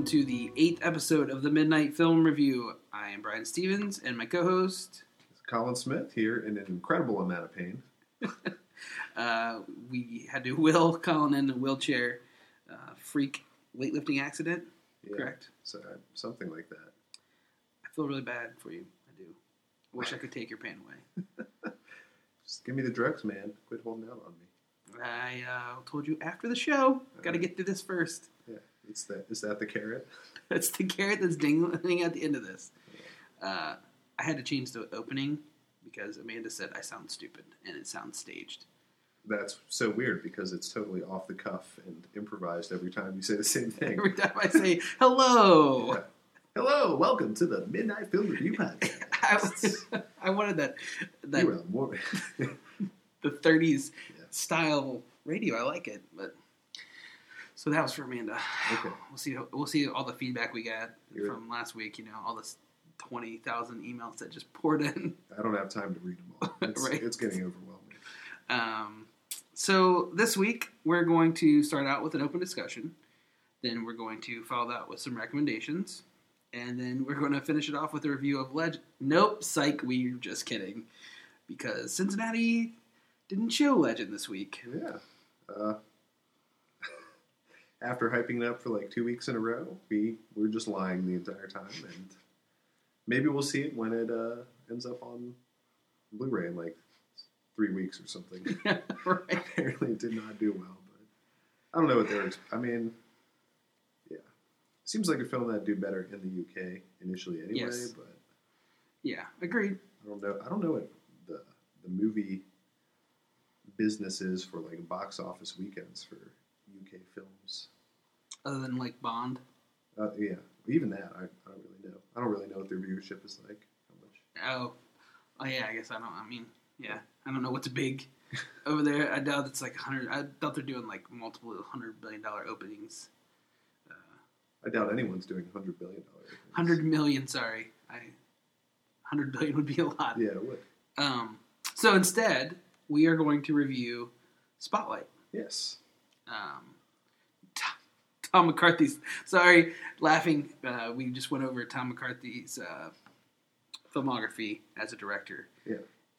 welcome to the eighth episode of the Midnight Film Review. I am Brian Stevens, and my co-host. Colin Smith here in an incredible amount of pain. Uh, we had to wheel Colin in a wheelchair, uh, freak weightlifting accident. Yeah, Correct. So, uh, something like that. I feel really bad for you. I do. I wish I could take your pain away. Just give me the drugs, man. Quit holding out on me. I uh, told you after the show. Got to get through this first. It's that. Is that the carrot? That's the carrot that's dangling at the end of this. Uh, I had to change the opening because Amanda said I sound stupid and it sounds staged. That's so weird because it's totally off the cuff and improvised every time you say the same thing. Every time I say hello, Yeah. Hello, welcome to the Midnight Film Review Podcast. I, was, I wanted that that the 30s Yeah. style radio. I like it, but so that was for Amanda. Okay. We'll see. We'll see all the feedback we got You're- from last week. You know, all this twenty thousand emails that just poured in. I don't have time to read them all. It's, Right. it's getting overwhelming. Um, so this week we're going to start out with an open discussion. Then we're going to follow that with some recommendations, and then we're going to finish it off with a review of Legend. Nope, psych. We're just kidding, because Cincinnati didn't show Legend this week. Yeah. Uh, after hyping it up for like two weeks in a row, we were just lying the entire time, and maybe we'll see it when it uh, ends up on Blu-ray in like three weeks or something. right. Apparently, it did not do well, but I don't know what they're. I mean, yeah, seems like a film that'd do better in the UK initially, anyway. Yes. But Yeah, agreed. I don't know. I don't know what the the movie business is for like box office weekends for UK films. Other than like Bond. Uh, yeah, even that I, I don't really know. I don't really know what their viewership is like. How much? Oh, oh yeah. I guess I don't. I mean, yeah. I don't know what's big over there. I doubt it's like hundred. I doubt they're doing like multiple hundred billion dollar openings. I doubt anyone's doing hundred billion dollars. Hundred million. Sorry, I. Hundred billion would be a lot. Yeah, it would. Um. So instead, we are going to review Spotlight. Yes. Um. Tom, Tom McCarthy's. Sorry, laughing. Uh, we just went over Tom McCarthy's uh, filmography as a director. Yeah.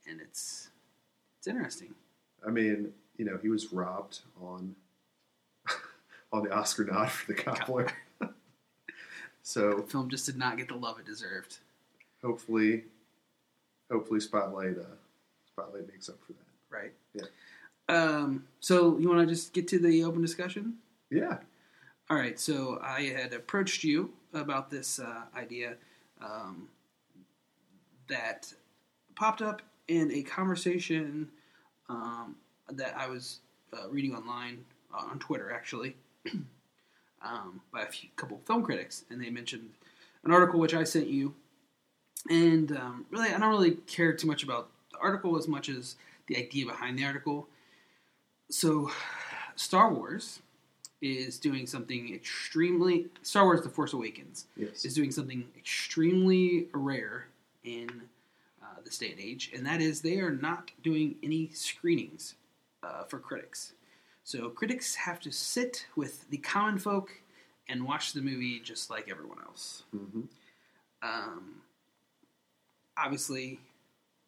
and it's it's interesting. I mean, you know, he was robbed on on the Oscar nod for the Cobbler. so The film just did not get the love it deserved. hopefully, hopefully, Spotlight uh, Spotlight makes up for that. Right. Yeah. Um, so you want to just get to the open discussion? Yeah. All right. So I had approached you about this uh, idea um, that popped up in a conversation um, that I was uh, reading online uh, on Twitter, actually, um, by a few, couple film critics, and they mentioned an article which I sent you. And um, really, I don't really care too much about the article as much as the idea behind the article. So, Star Wars is doing something extremely. Star Wars: The Force Awakens Yes. is doing something extremely rare in uh, this day and age, and that is they are not doing any screenings uh, for critics. So critics have to sit with the common folk and watch the movie just like everyone else. hmm Um, obviously,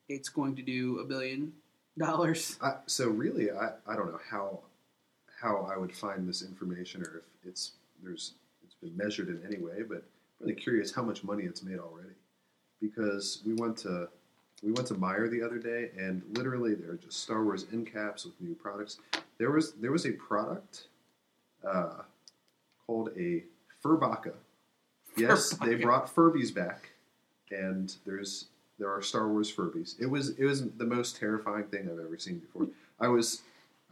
it's going to do a billion dollars. I, so really, I, I don't know how how I would find this information or if it's there's it's been measured in any way, but I'm really curious how much money it's made already. Because we went to we went to Meijer the other day, and literally there are just Star Wars end caps with new products. There was there was a product uh, called a Furbacca. Yes, they brought Furbies back, and there's there are Star Wars Furbies. It was it was the most terrifying thing I've ever seen before. I was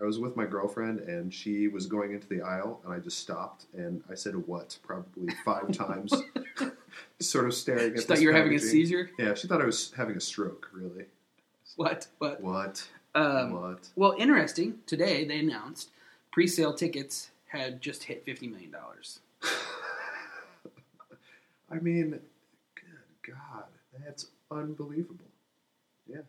I was with my girlfriend and she was going into the aisle and I just stopped and I said what probably five times, sort of staring at. Just thought you were having a seizure. Yeah, she thought I was having a stroke. Really? What? What? What? Um, what? Well, interesting. Today they announced pre-sale tickets had just hit fifty million dollars. I mean, good God, that's unbelievable. Yeah.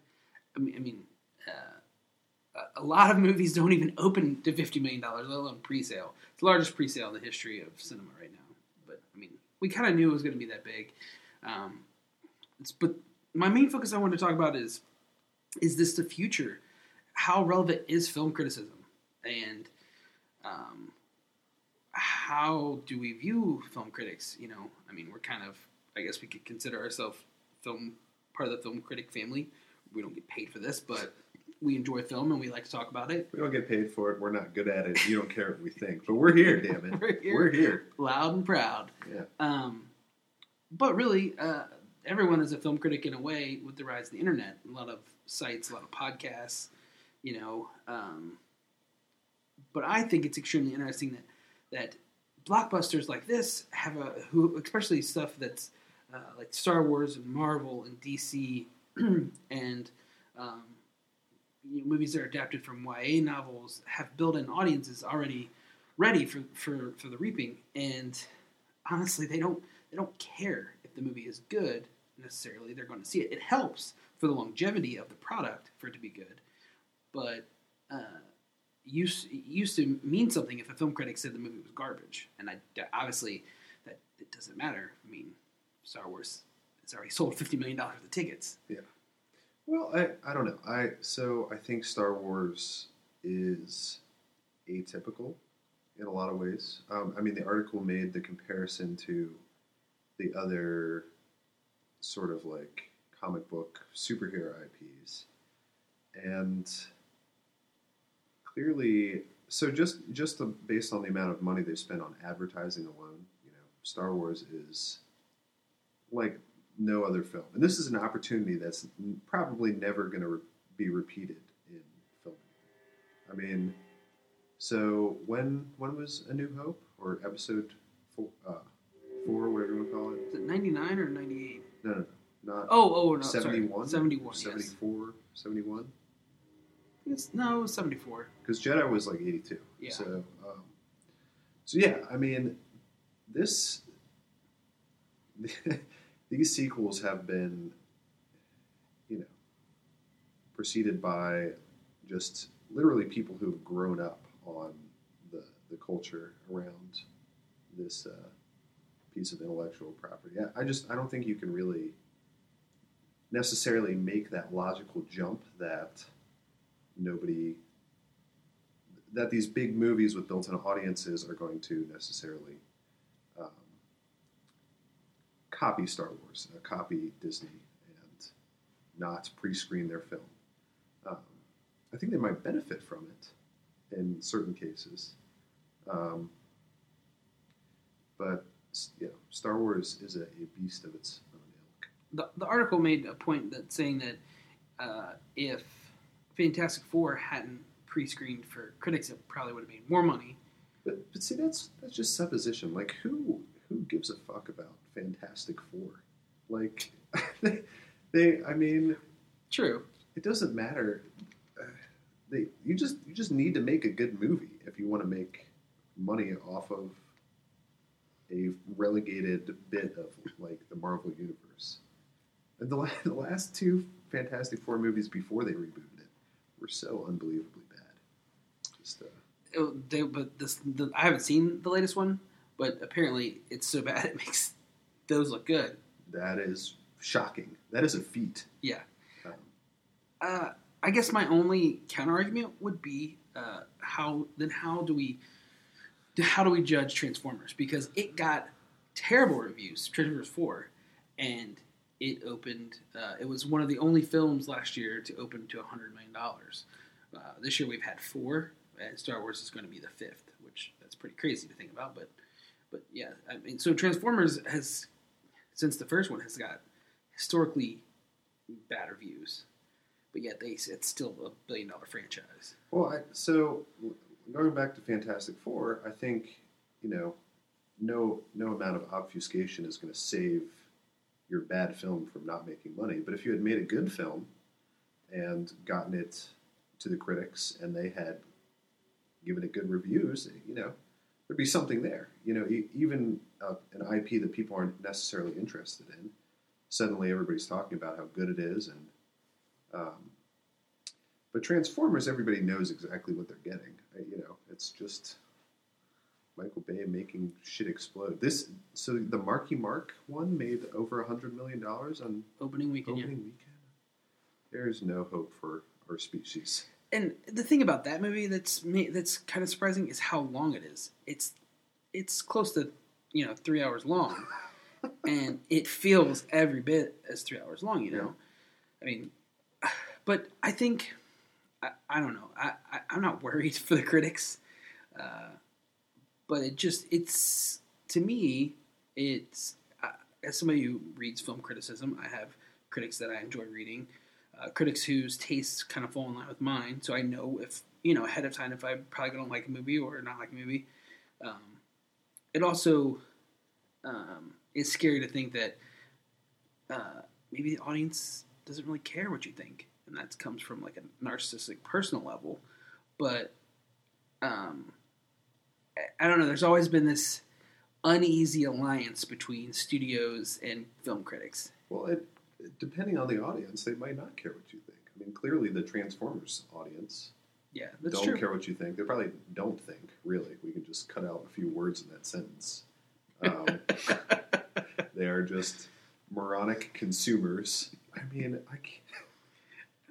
I mean, I mean, uh, a- lot of movies don't even open to fifty million dollars, let alone pre-sale. It's the largest pre-sale in the history of cinema right now. But I mean, we kind of knew it was going to be that big. Um, it's, but my main focus I wanted to talk about is is this the future? How relevant is film criticism, and um, how do we view film critics? You know, I mean, we're kind of I guess we could consider ourselves film part of the film critic family. We don't get paid for this, but we enjoy film and we like to talk about it. We don't get paid for it. We're not good at it. You don't care what we think, but we're here. Damn it, We're here. We're here. Loud and proud. Yeah. Um, but really, uh, everyone is a film critic in a way with the rise of the internet. A lot of sites, a lot of podcasts, you know. Um, but I think it's extremely interesting that that blockbusters like this have a who, especially stuff that's uh, like Star Wars and Marvel and DC and um, you know, movies that are adapted from YA novels have built-in audiences already ready for, for, for the reaping. And honestly, they don't they don't care if the movie is good necessarily. They're going to see it. It helps for the longevity of the product for it to be good, but uh, used used to mean something if a film critic said the movie was garbage. And I obviously that it doesn't matter. I mean, Star Wars it's already sold fifty million dollars of tickets. Yeah. Well, I, I don't know. I so I think Star Wars is atypical in a lot of ways. Um, I mean, the article made the comparison to the other sort of like comic book superhero IPs, and clearly, so just just the, based on the amount of money they spent on advertising alone, you know, Star Wars is like no other film. And this is an opportunity that's probably never going to re- be repeated in film. I mean, so when when was A New Hope or Episode four, uh, four whatever you want to call it? Is it ninety nine or ninety eight? No, no, no, not Oh, oh, no, 71, 71, 74, 71? yes. It's, no, it was 74. Because Jedi was like 82. Yeah. So, um, so yeah, I mean, this these sequels have been, you know, preceded by just literally people who have grown up on the the culture around this uh, piece of intellectual property. I, I just I don't think you can really necessarily make that logical jump that nobody that these big movies with built-in audiences are going to necessarily copy Star Wars, uh, copy Disney, and not pre-screen their film. Um, I think they might benefit from it in certain cases, um, but you know, Star Wars is a, a beast of its own ilk. The, the article made a point that saying that uh, if Fantastic Four hadn't pre-screened for critics, it probably would have made more money. But but see, that's that's just supposition. Like who who gives a fuck about Fantastic Four? Like they, they I mean, True. it doesn't matter. Uh, they you just you just need to make a good movie if you want to make money off of a relegated bit of like the Marvel universe. And the, the last two Fantastic Four movies before they rebooted it were so unbelievably bad. Just uh, It- they, but this, the, I haven't seen the latest one, but apparently it's so bad it makes those look good. that is shocking. That is a feat. Yeah. Um, Uh, I guess my only counter argument would be uh, how then how do we how do we judge Transformers because it got terrible reviews Transformers Four, and it opened. Uh, it was one of the only films last year to open to hundred million dollars. Uh, this year we've had four, and Star Wars is going to be the fifth, which that's pretty crazy to think about. But but yeah, I mean, so Transformers has since the first one has got historically bad reviews but yet they it's still a billion dollar franchise. Well, I, so going back to Fantastic Four, I think you know, no no amount of obfuscation is going to save your bad film from not making money. But if you had made a good film and gotten it to the critics and they had given it good reviews, you know, there'd be something there. You know, e- even uh, an IP that people aren't necessarily interested in, suddenly everybody's talking about how good it is and. Um, but Transformers, everybody knows exactly what they're getting. Uh, You know, it's just Michael Bay making shit explode. This so the Marky Mark one made over a hundred million dollars on Opening weekend. opening yeah. weekend. There's no hope for our species. And the thing about that movie that's that's kind of surprising is how long it is. It's it's close to you know three hours long, and it feels every bit as three hours long. You know, I mean, but I think I, I don't know. I, I I'm not worried for the critics, uh, but it just it's to me it's uh, as somebody who reads film criticism, I have critics that I enjoy reading uh, critics whose tastes kind of fall in line with mine, so I know if you know ahead of time if I probably don't like a movie or not like a movie. Um, it also um, is scary to think that uh, maybe the audience doesn't really care what you think, and that comes from like a narcissistic personal level. But um, I- don't know. There's always been this uneasy alliance between studios and film critics. Well, it, depending on the audience, they might not care what you think. I mean, clearly the Transformers audience Yeah, that's don't true. care what you think. They probably don't think, really. We can just cut out a few words in that sentence. Um, they are just moronic consumers. I mean, I can't.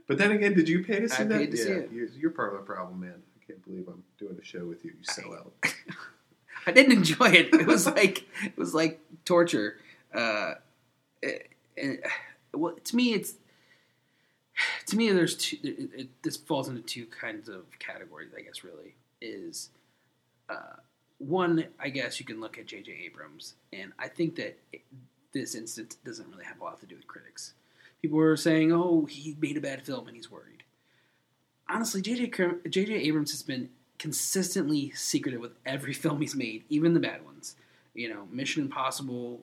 But then again, did you pay to see I that? paid to see yeah, it. You're, you're part of the problem, man. I can't believe I'm doing a show with you. You sell out. I didn't enjoy it. It was like it was like torture. Uh, it, it, well, to me, it's to me. There's two. It, it, this falls into two kinds of categories. I guess really is uh, one. I guess you can look at J.J. Abrams, and I think that it, this instance doesn't really have a lot to do with critics. People were saying, "Oh, he made a bad film and he's worried." Honestly, J.J. J.J. Abrams has been consistently secretive with every film he's made, even the bad ones. You know, Mission Impossible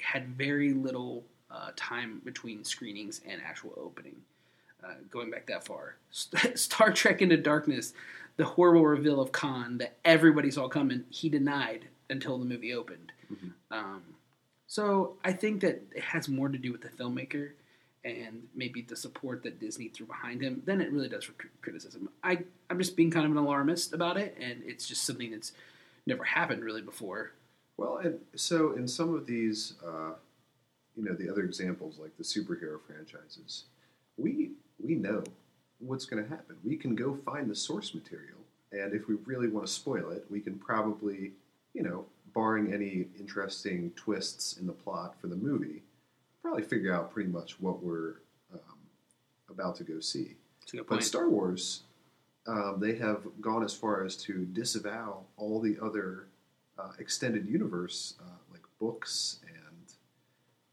had very little uh, time between screenings and actual opening. Uh, going back that far, Star Trek Into Darkness, the horrible reveal of Khan that everybody saw coming, he denied until the movie opened. Mhm. Um, so I think that it has more to do with the filmmaker and maybe the support that Disney threw behind him than it really does for criticism. I I'm just being kind of an alarmist about it, and it's just something that's never happened really before. Well, and so in some of these, uh, you know, the other examples like the superhero franchises, we we know what's going to happen. We can go find the source material, and if we really want to spoil it, we can probably, you know, barring any interesting twists in the plot for the movie, probably figure out pretty much what we're um, about to go see. It's a good But. Star Wars, um, they have gone as far as to disavow all the other uh, extended universe, uh, like books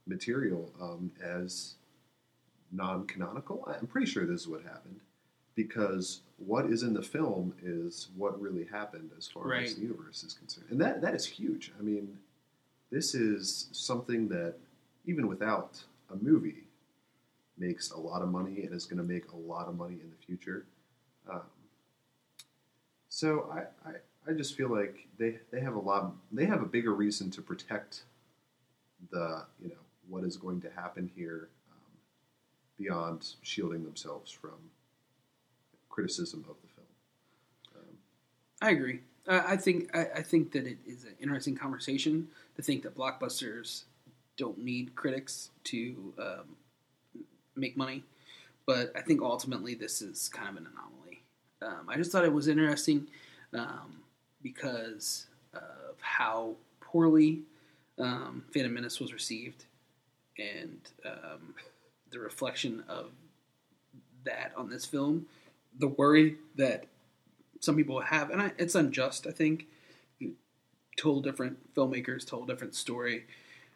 material, um, as non-canonical. I'm pretty sure this is what happened because what is in the film is what really happened as far Right. as the universe is concerned, and that that is huge. I mean, this is something that even without a movie makes a lot of money and is going to make a lot of money in the future. Um, so I, I, I just feel like they, they have a lot they have a bigger reason to protect the you know what is going to happen here um, beyond shielding themselves from criticism of the film. Um, I agree. I think I, I think that it is an interesting conversation to think that blockbusters don't need critics to um, make money, but I think ultimately this is kind of an anomaly. Um, I just thought it was interesting um, because of how poorly um, Phantom Menace was received, and um, the reflection of that on this film. The worry that some people have, and I, it's unjust. I think total different filmmakers, total different story,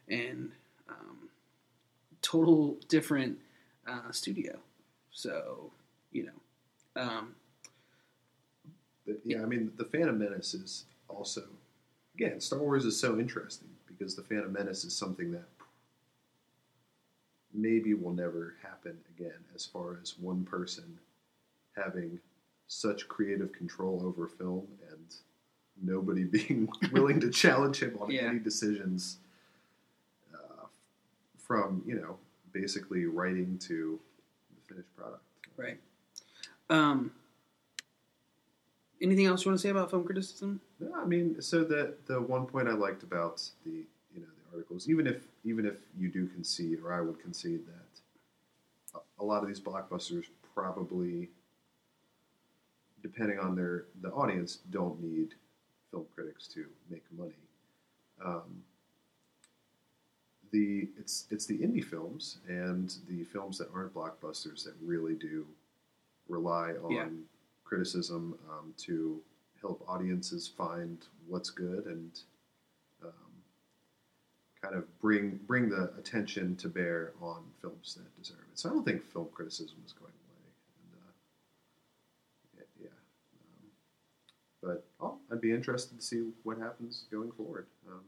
and um, total different uh, studio. So you know, um, but, yeah, I mean, the Phantom Menace is also again Star Wars is so interesting because the Phantom Menace is something that maybe will never happen again as far as one person having such creative control over film and nobody being willing to challenge him on Yeah. any decisions uh, from you know basically writing to the finished product right? Um, anything else you want to say about film criticism? No, I mean, so the the one point I liked about the you know the articles, even if even if you do concede, or I would concede that a, lot of these blockbusters probably, depending on their the audience, don't need film critics to make money. Um, the it's it's the indie films and the films that aren't blockbusters that really do rely on Yeah. criticism um, to help audiences find what's good and kind of bring bring the attention to bear on films that deserve it. So I don't think film criticism is going away. And, uh, yeah. Um, but oh, I'd be interested to see what happens going forward. Um,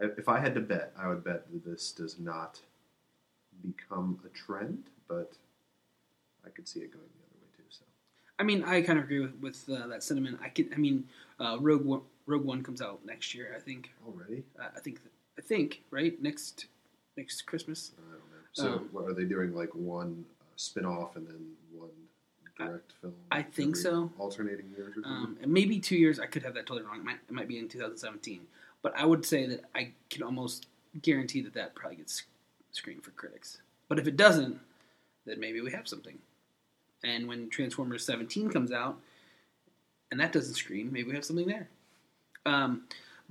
if if I had to bet, I would bet that this does not become a trend, but I could see it going the other way too. So I mean, I kind of agree with, with uh, that sentiment. I could. I mean, uh, Rogue One, Rogue One comes out next year. I think. already, Uh, I think. I think right next next Christmas. I don't know. So Um, what are they doing? Like one uh, spin-off and then one direct film? I think so. Alternating years or something. Um, and maybe two years. I could have that totally wrong. It might, it might be in 2017. But I would say that I can almost guarantee that that probably gets screened for critics. But if it doesn't, then maybe we have something. And when Transformers 17 comes out, and that doesn't screen, maybe we have something there. Um,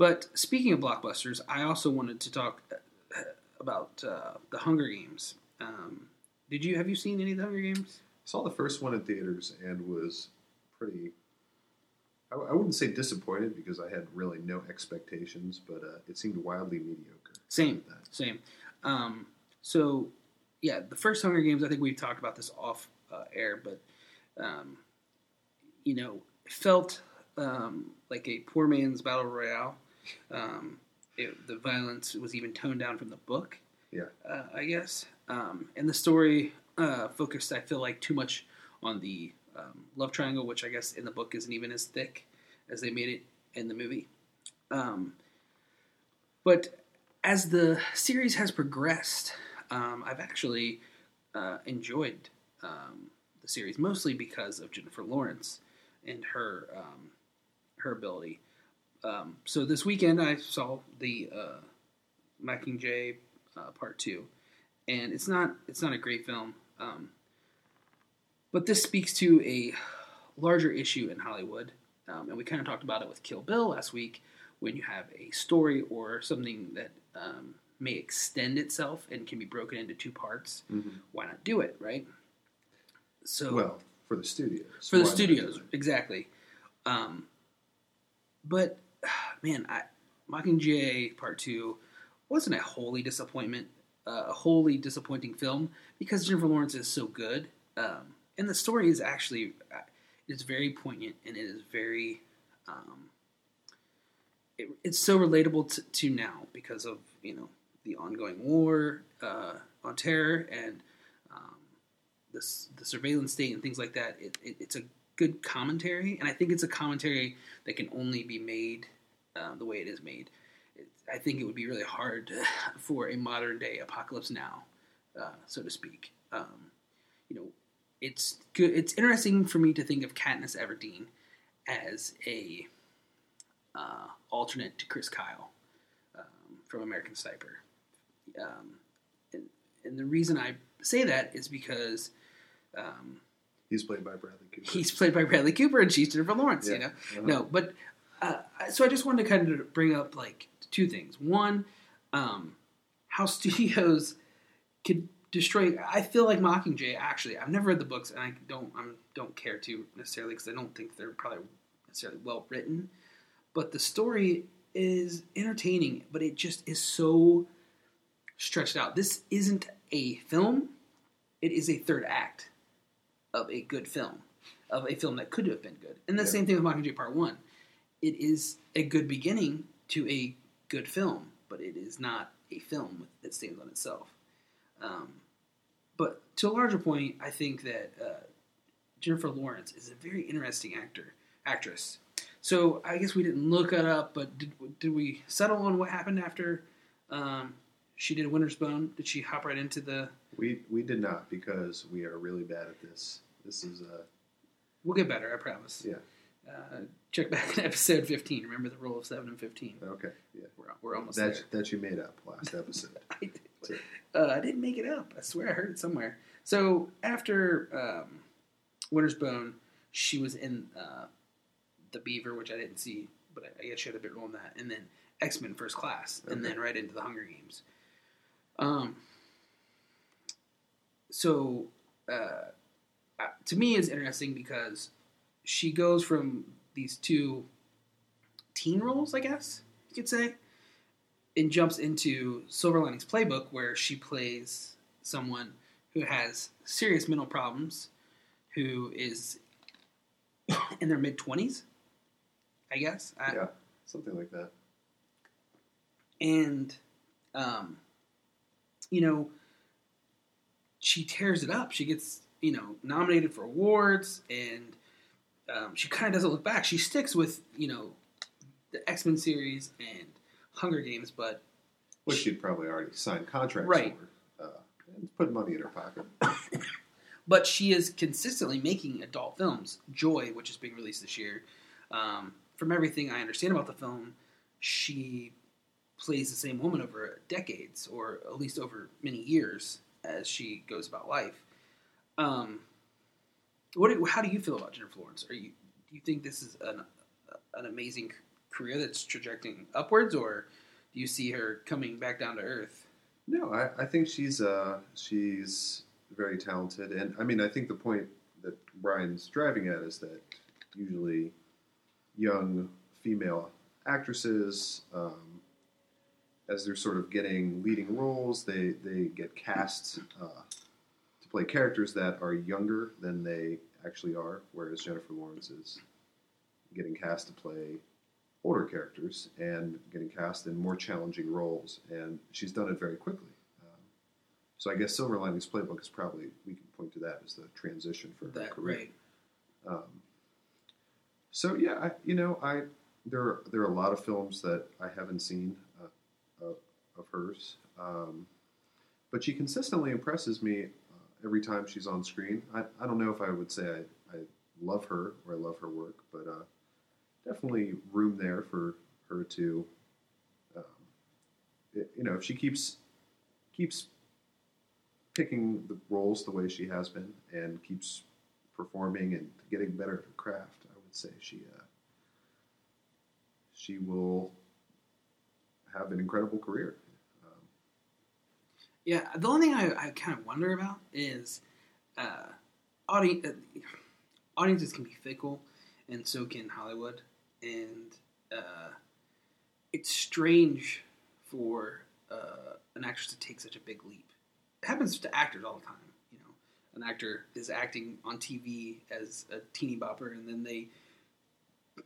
but speaking of blockbusters, I also wanted to talk uh, about uh, the Hunger Games. Um, did you have you seen any of the Hunger Games? I saw the first one in theaters and was pretty. I, I wouldn't say disappointed because I had really no expectations, but uh, it seemed wildly mediocre. Same. Same. Um, so, yeah, the first Hunger Games, I think we've talked about this off uh, air, but, um, you know, felt um, like a poor man's battle royale. Um, it, the violence was even toned down from the book, Yeah. uh, I guess. Um, and the story uh, focused, I feel like, too much on the um, love triangle, which I guess in the book isn't even as thick as they made it in the movie. Um, but as the series has progressed, um, I've actually uh, enjoyed um, the series mostly because of Jennifer Lawrence and her um, her ability. Um, so this weekend I saw the uh, Mockingjay uh, Part Two, and it's not it's not a great film, um, but this speaks to a larger issue in Hollywood, um, and we kind of talked about it with Kill Bill last week. When you have a story or something that um, may extend itself and can be broken into two parts, Mhm. why not do it, right? So Well, for the studios. for the Why not do studios, exactly. Um, but man, I, Mockingjay Part Two wasn't a wholly disappointment, uh, a wholly disappointing film because Jennifer Lawrence is so good, um, and the story is actually uh, it's very poignant and it is very. Um, it, it's so relatable to, to now because of you know the ongoing war uh, on terror and um, the, the surveillance state and things like that. It, it, it's a good commentary, and I think it's a commentary that can only be made uh, the way it is made. It, I think it would be really hard for a modern day apocalypse now, uh, so to speak. Um, you know, it's good. It's interesting for me to think of Katniss Everdeen as a uh, alternate to Chris Kyle um, from American Sniper. Um, and, and the reason I say that is because um, He's played by Bradley Cooper. he's played by Bradley Cooper and she's Jennifer Lawrence. Yeah. You know, Uh-huh. no, but uh, so I just wanted to kind of bring up like two things. One, um, how studios could destroy. I feel like Mockingjay. Actually, I've never read the books, and I don't. I don't care to necessarily because I don't think they're probably necessarily well written. But the story is entertaining, but it just is so stretched out. This isn't a film; it is a third act of a good film, of a film that could have been good. And the Yeah. same thing with Mockingjay Part One. It is a good beginning to a good film, but it is not a film that stands on itself. Um, but to a larger point, I think that uh, Jennifer Lawrence is a very interesting actor, actress. So I guess we didn't look it up, but did, did we settle on what happened after um, she did Winter's Bone? Did she hop right into the? We we did not because we are really bad at this. This is a. We'll get better, I promise. yeah. Uh, check back in episode 15. Remember the rule of 7 and 15. Okay, yeah. We're, we're almost That there. that you made up last episode. I, did- So- uh, I didn't make it up. I swear I heard it somewhere. So after um, Winter's Bone, she was in uh, The Beaver, which I didn't see, but I, I guess she had a big role in that. And then X Men First Class, and then right into The Hunger Games. Um, so uh, uh, to me, it's interesting because she goes from these two teen roles, I guess you could say, and jumps into Silver Linings Playbook, where she plays someone who has serious mental problems, who is in their mid twenties, I guess. I- yeah, something like that. and um, you know, she tears it up. She gets you know nominated for awards, and um, she kind of doesn't look back. She sticks with you know the X Men series and Hunger Games, but Which she'd probably already signed contracts Right. for. Uh, and put money in her pocket. but she is consistently making adult films. Joy, which is being released this year, um, from everything I understand about the film, she plays the same woman over decades, or at least over many years, as she goes about life. Um, what? Do, how do you feel about Jennifer Lawrence? Are you do you think this is an an amazing career that's trajecting upwards, or do you see her coming back down to earth? No, I, I think she's uh, she's very talented, and I mean, I think the point that Brian's driving at is that usually young female actresses, um, as they're sort of getting leading roles, they they get cast uh, play characters that are younger than they actually are, whereas Jennifer Lawrence is getting cast to play older characters and getting cast in more challenging roles, and she's done it very quickly. Um, so I guess Silver Linings Playbook is probably we can point to that as the transition for her That career. right? Um, so yeah, I, you know, I there are, there are a lot of films that I haven't seen uh, of, of hers, um, but she consistently impresses me every time she's on screen. I, I don't know if I would say I, I love her or I love her work, but uh, definitely room there for her to, um, it- you know, if she keeps keeps picking the roles the way she has been and keeps performing and getting better at her craft, I would say she uh, she will have an incredible career. Yeah, the only thing I, I kind of wonder about is uh, audi- uh, audiences can be fickle, and so can Hollywood. And uh, it's strange for uh, an actress to take such a big leap. It happens to actors all the time. You know, an actor is acting on TV as a teeny bopper, and then they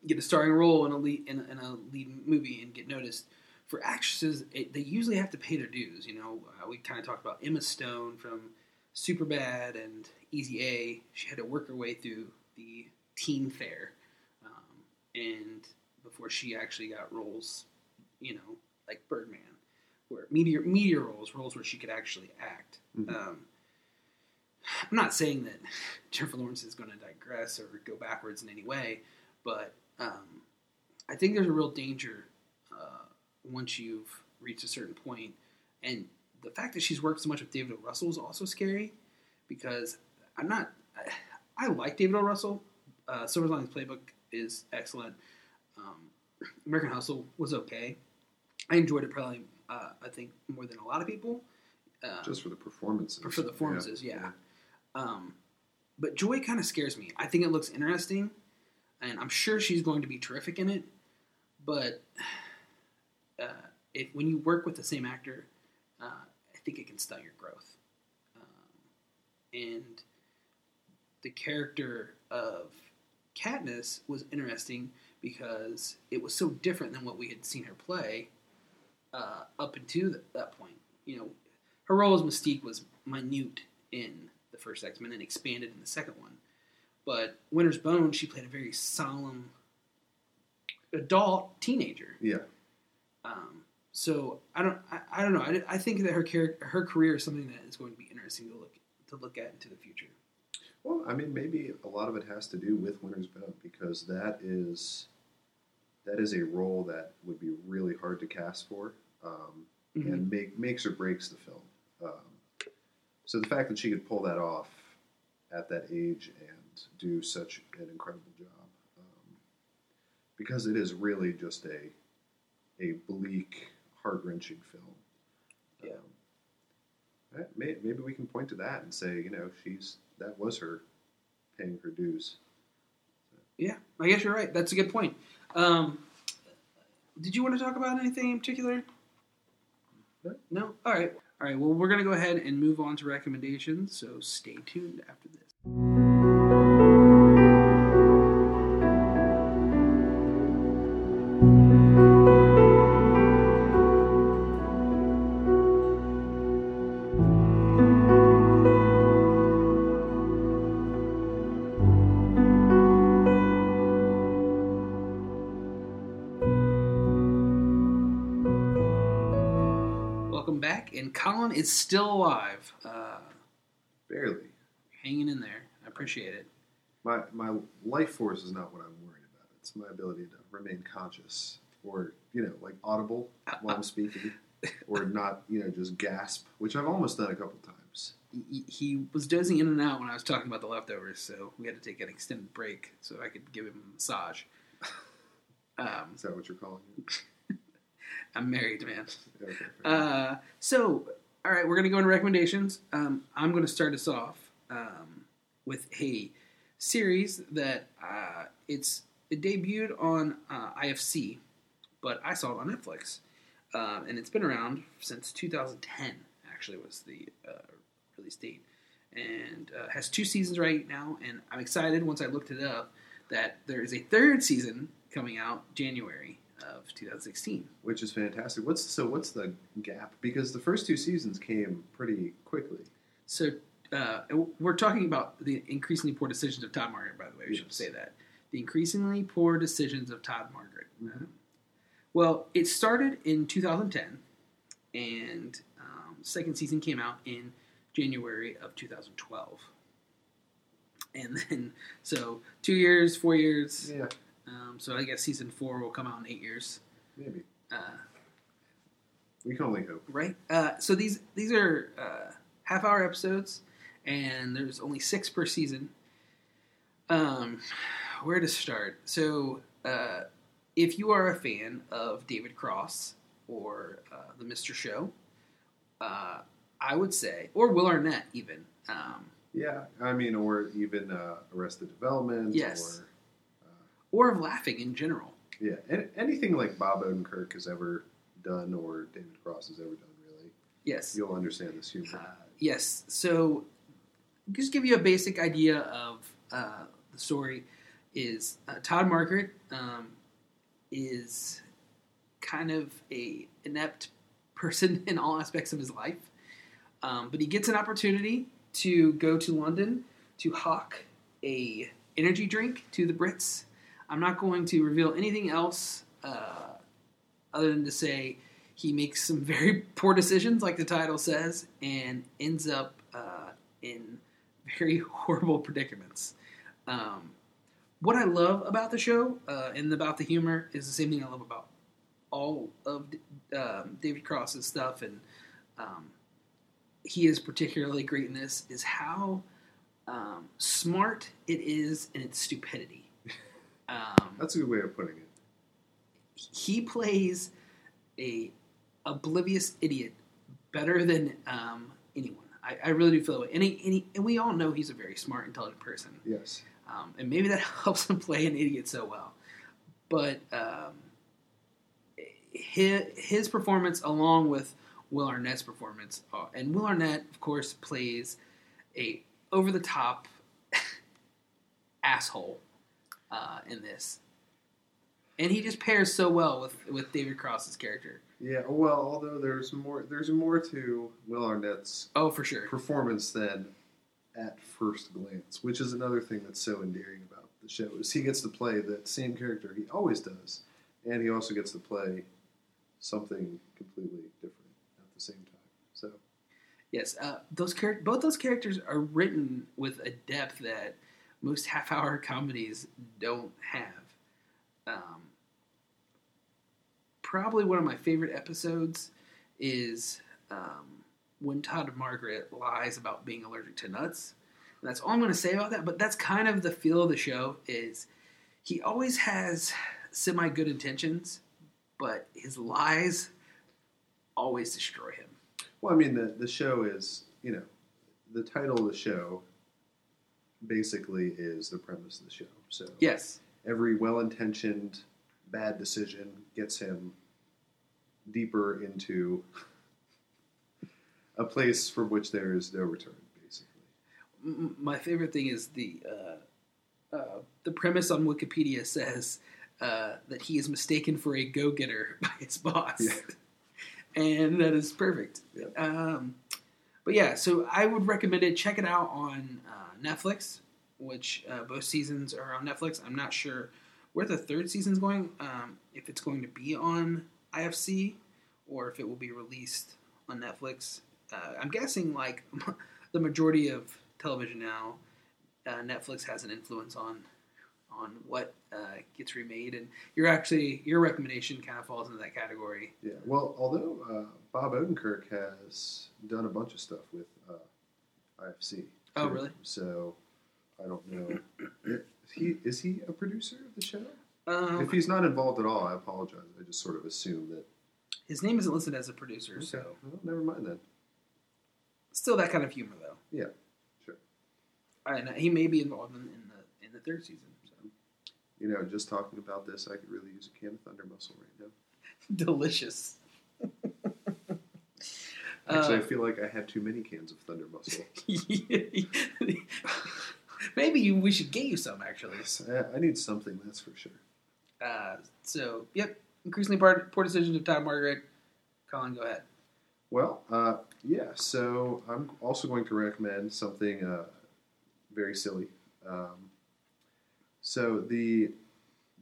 get a starring role in a lead in in a lead movie and get noticed for actresses, it, they usually have to pay their dues. You know, uh, we kind of talked about Emma Stone from Superbad and Easy A. She had to work her way through the teen fare, um, and before she actually got roles, you know, like Birdman, where meteor meteor roles, roles where she could actually act. Mhm. Um, I'm not saying that Jennifer Lawrence is going to digress or go backwards in any way, but um, I think there's a real danger once you've reached a certain point, and the fact that she's worked so much with David O. Russell is also scary because I'm not. I, I like David O. Russell. Uh, Silver Linings Playbook is excellent. Um, American Hustle was okay. I enjoyed it probably. Uh, I think more than a lot of people. Uh, just for the performances. for the performances, yeah. Um, but Joy kind of scares me. I think it looks interesting, and I'm sure she's going to be terrific in it. But uh, when you work with the same actor, uh, I think it can stunt your growth. Um, and the character of Katniss was interesting because it was so different than what we had seen her play uh, up until th- that point. You know, her role as Mystique was minute in the first X Men and expanded in the second one. But Winter's Bone, she played a very solemn adult teenager. Yeah. Um, so I don't, I, I don't know. I, I think that her character, her career is something that is going to be interesting to look to look at into the future. Well, I mean, maybe a lot of it has to do with Winter's Bone because that is that is a role that would be really hard to cast for, um, Mhm. and make makes or breaks the film. Um, so the fact that she could pull that off at that age and do such an incredible job, um, because it is really just a a bleak, heart wrenching film. Yeah. Um, may- maybe we can point to that and say, you know, she's that was her paying her dues. Yeah, I guess you're right. That's a good point. Um, did you want to talk about anything in particular? No. No. All right. All right. Well, we're gonna go ahead and move on to recommendations. So stay tuned after this. Is still alive, uh, Barely. hanging in there. I appreciate it. My my life force is not what I'm worried about. It's my ability to remain conscious, or you know, like audible while I'm speaking, or not, you know, just gasp, which I've almost done a couple times. He, he was dozing in and out when I was talking about the leftovers, so we had to take an extended break so I could give him a massage. Um, Is that what you're calling it? I'm married, man. Okay. Uh, so, all right, we're going to go into recommendations. Um, I'm going to start us off um, with a series that uh, it's it debuted on uh, IFC, but I saw it on Netflix, um, and it's been around since 2010. Actually, was the uh, release date, and uh, has two seasons right now. And I'm excited once I looked it up that there is a third season coming out January of 2016. Which is fantastic. What's so? What's the gap? Because the first two seasons came pretty quickly. So uh, we're talking about the increasingly poor decisions of Todd Margaret. By the way, we should say that the increasingly poor decisions of Todd Margaret. Mhm. Well, it started in 2010, and um, second season came out in January of 2012. And then, so two years, four years. Yeah, Um, so I guess season four will come out in eight years. maybe. Uh, We can only hope. right? Uh, so these these are uh, half hour episodes, and there's only six per season. Um, where to start? So, uh, if you are a fan of David Cross or uh, the Mister Show, uh, I would say, or Will Arnett, even. Um, Yeah, I mean, or even uh, Arrested Development. Yes. Or, or of laughing in general. yeah, an- anything like Bob Odenkirk has ever done, or David Cross has ever done. Really, Yes. you'll understand this humor. Uh, yes. So, just give you a basic idea of uh, the story. Is uh, Todd Margaret um, is kind of a inept person in all aspects of his life, um, but he gets an opportunity to go to London to hawk a energy drink to the Brits. I'm not going to reveal anything else uh, other than to say he makes some very poor decisions, like the title says, and ends up uh, in very horrible predicaments. Um, what I love about the show uh, and about the humor is the same thing I love about all of um, David Cross's stuff, and um, he is particularly great in this. Is how um, smart it is in its stupidity. Um, That's a good way of putting it. he plays a oblivious idiot better than um, anyone. I, I really do feel that way, and, he, and, he, and we all know he's a very smart, intelligent person, Yes. um, and maybe that helps him play an idiot so well. But um, his, his performance, along with Will Arnett's performance, uh, and Will Arnett, of course, plays a over the top asshole uh, in this, and he just pairs so well with with David Cross's character. Yeah. Well, although there's more, there's more to Will Arnett's Oh, for sure. performance than at first glance, which is another thing that's so endearing about the show. Is he gets to play that same character he always does, and he also gets to play something completely different at the same time. So Yes, uh, those char- both those characters are written with a depth that most half-hour comedies don't have. Um, probably one of my favorite episodes is um, when Todd and Margaret lies about being allergic to nuts. And that's all I'm going to say about that. But that's kind of the feel of the show. Is he always has semi good intentions, but his lies always destroy him. Well, I mean, the the show is you know the title of the show basically is the premise of the show. So Yes. every well-intentioned bad decision gets him deeper into a place from which there is no return. Basically, my favorite thing is the uh, uh, the premise on Wikipedia says uh, that he is mistaken for a go getter by his boss, Yeah. and that is perfect. Yeah. Um, but yeah, so I would recommend it. Check it out on uh, Netflix, which uh, both seasons are on Netflix. I'm not sure where the third season's going. Um, if it's going to be on IFC or if it will be released on Netflix. Uh, I'm guessing like the majority of television now, uh, Netflix has an influence on on what uh, gets remade, and your actually your recommendation kind of falls into that category. yeah. Well, although uh, Bob Odenkirk has done a bunch of stuff with uh, IFC. Oh, really? So I don't know. Is he is he a producer of the show? Um, if he's not involved at all, I apologize. I just sort of assume that. his name isn't listed as a producer, so well, never mind then. still that kind of humor though. Yeah, sure. And he may be involved in, in the in the third season. So You know, just talking about this, I could really use a can of Thunder Muscle right now. delicious. Actually, Uh, I feel like I had too many cans of Thunder Muscle. Maybe you, we should get you some actually. I, I need something, that's for sure. Uh, so, yep, increasingly poor, poor decisions of Todd Margaret. Colin, go ahead. Well, uh, yeah. So I'm also going to recommend something uh, very silly. Um, so the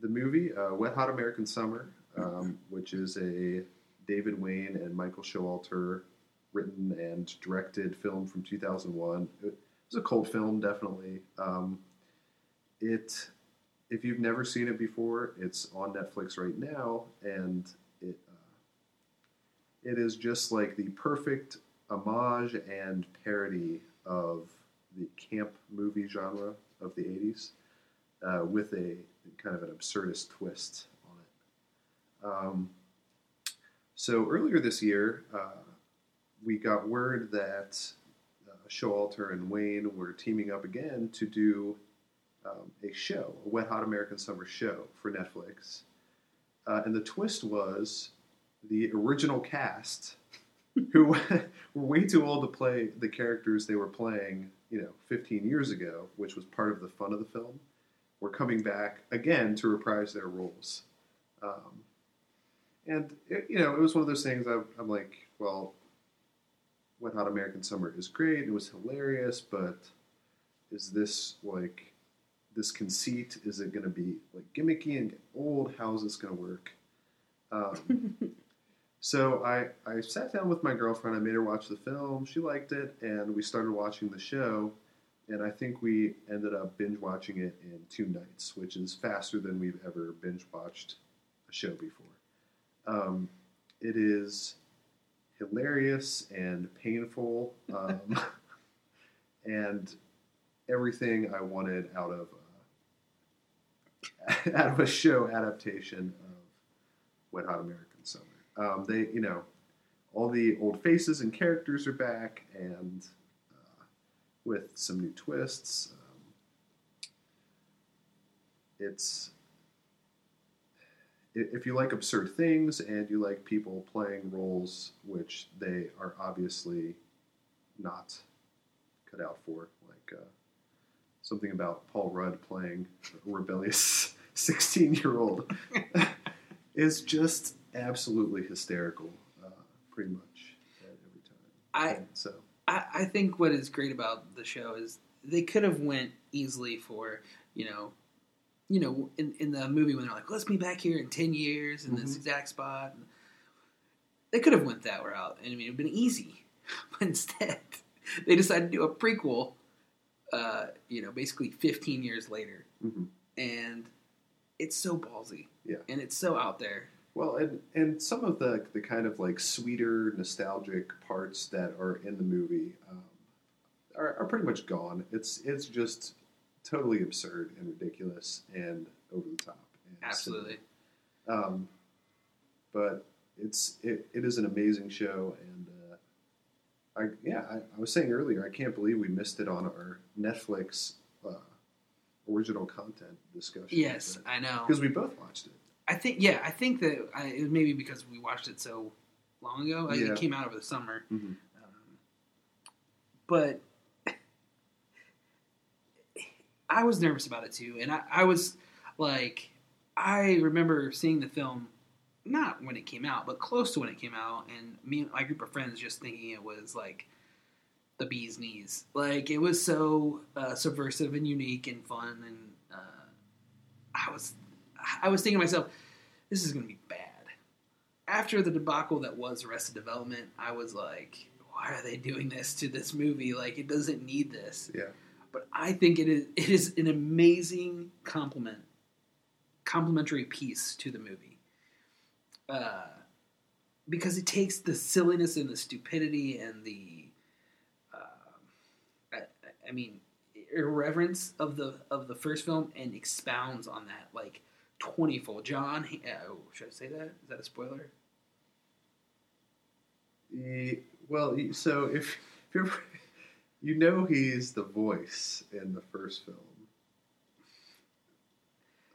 the movie uh, Wet Hot American Summer, um, which is a David Wain and Michael Showalter written and directed film from 2001. It was a cult film, definitely. Um, it if you've never seen it before, it's on Netflix right now, and it uh, it is just like the perfect homage and parody of the camp movie genre of the 80s uh, with a kind of an absurdist twist on it. Um, so earlier this year, uh, we got word that uh, Showalter and Wain were teaming up again to do um, a show, a Wet Hot American Summer show for Netflix. Uh, and the twist was the original cast, who were way too old to play the characters they were playing, you know, 15 years ago, which was part of the fun of the film, were coming back again to reprise their roles. Um, and it, you know, it was one of those things. I'm, I'm like, well, Wet Hot American Summer is great. It was hilarious, but is this like this conceit? Is it going to be like gimmicky and old? How is this going to work? Um, so I, I sat down with my girlfriend. I made her watch the film. She liked it, and we started watching the show. And I think we ended up binge watching it in two nights, which is faster than we've ever binge watched a show before. Um, it is hilarious and painful, um, and everything I wanted out of uh, out of a show adaptation of Wet Hot American Summer. Um, they, you know, all the old faces and characters are back, and uh, with some new twists. Um, it's if you like absurd things and you like people playing roles which they are obviously not cut out for, like uh, something about Paul Rudd playing a rebellious 16 year old, is just absolutely hysterical, uh, pretty much at every time. I, And so, I I think what is great about the show is they could have went easily for you know, you know, in, in the movie when they're like, let's be back here in ten years in this Mhm. exact spot. They could have went that route, and I mean, it'd been easy. But instead, they decided to do a prequel. Uh, you know, basically 15 years later, Mhm. and it's so ballsy. Yeah. and it's so out there. Well, and and some of the the kind of like sweeter, nostalgic parts that are in the movie um, are, are pretty much gone. It's it's just totally absurd and ridiculous and over the top. Absolutely. Um, but it's it, it is an amazing show, and uh, I yeah I, I was saying earlier I can't believe we missed it on our Netflix uh, original content discussion. Yes, I know. because we both watched it. I think yeah, I think that I, it was maybe because we watched it so long ago. Like, Yeah. It came out over the summer, Mhm. um, but I was nervous about it too, and I, I was like, I remember seeing the film not when it came out, but close to when it came out, and me and my group of friends just thinking it was like the bee's knees. Like it was so uh, subversive and unique and fun, and uh, I was I was thinking to myself, this is going to be bad. After the debacle that was Arrested Development, I was like, why are they doing this to this movie? Like it doesn't need this. Yeah. But I think it is it is an amazing compliment, complimentary piece to the movie. Uh, because it takes the silliness and the stupidity and the, uh, I, I mean, irreverence of the of the first film and expounds on that like twentyfold. John, uh, oh, should I say that? Is that a spoiler? Well, so if, if you're, you know he's the voice in the first film.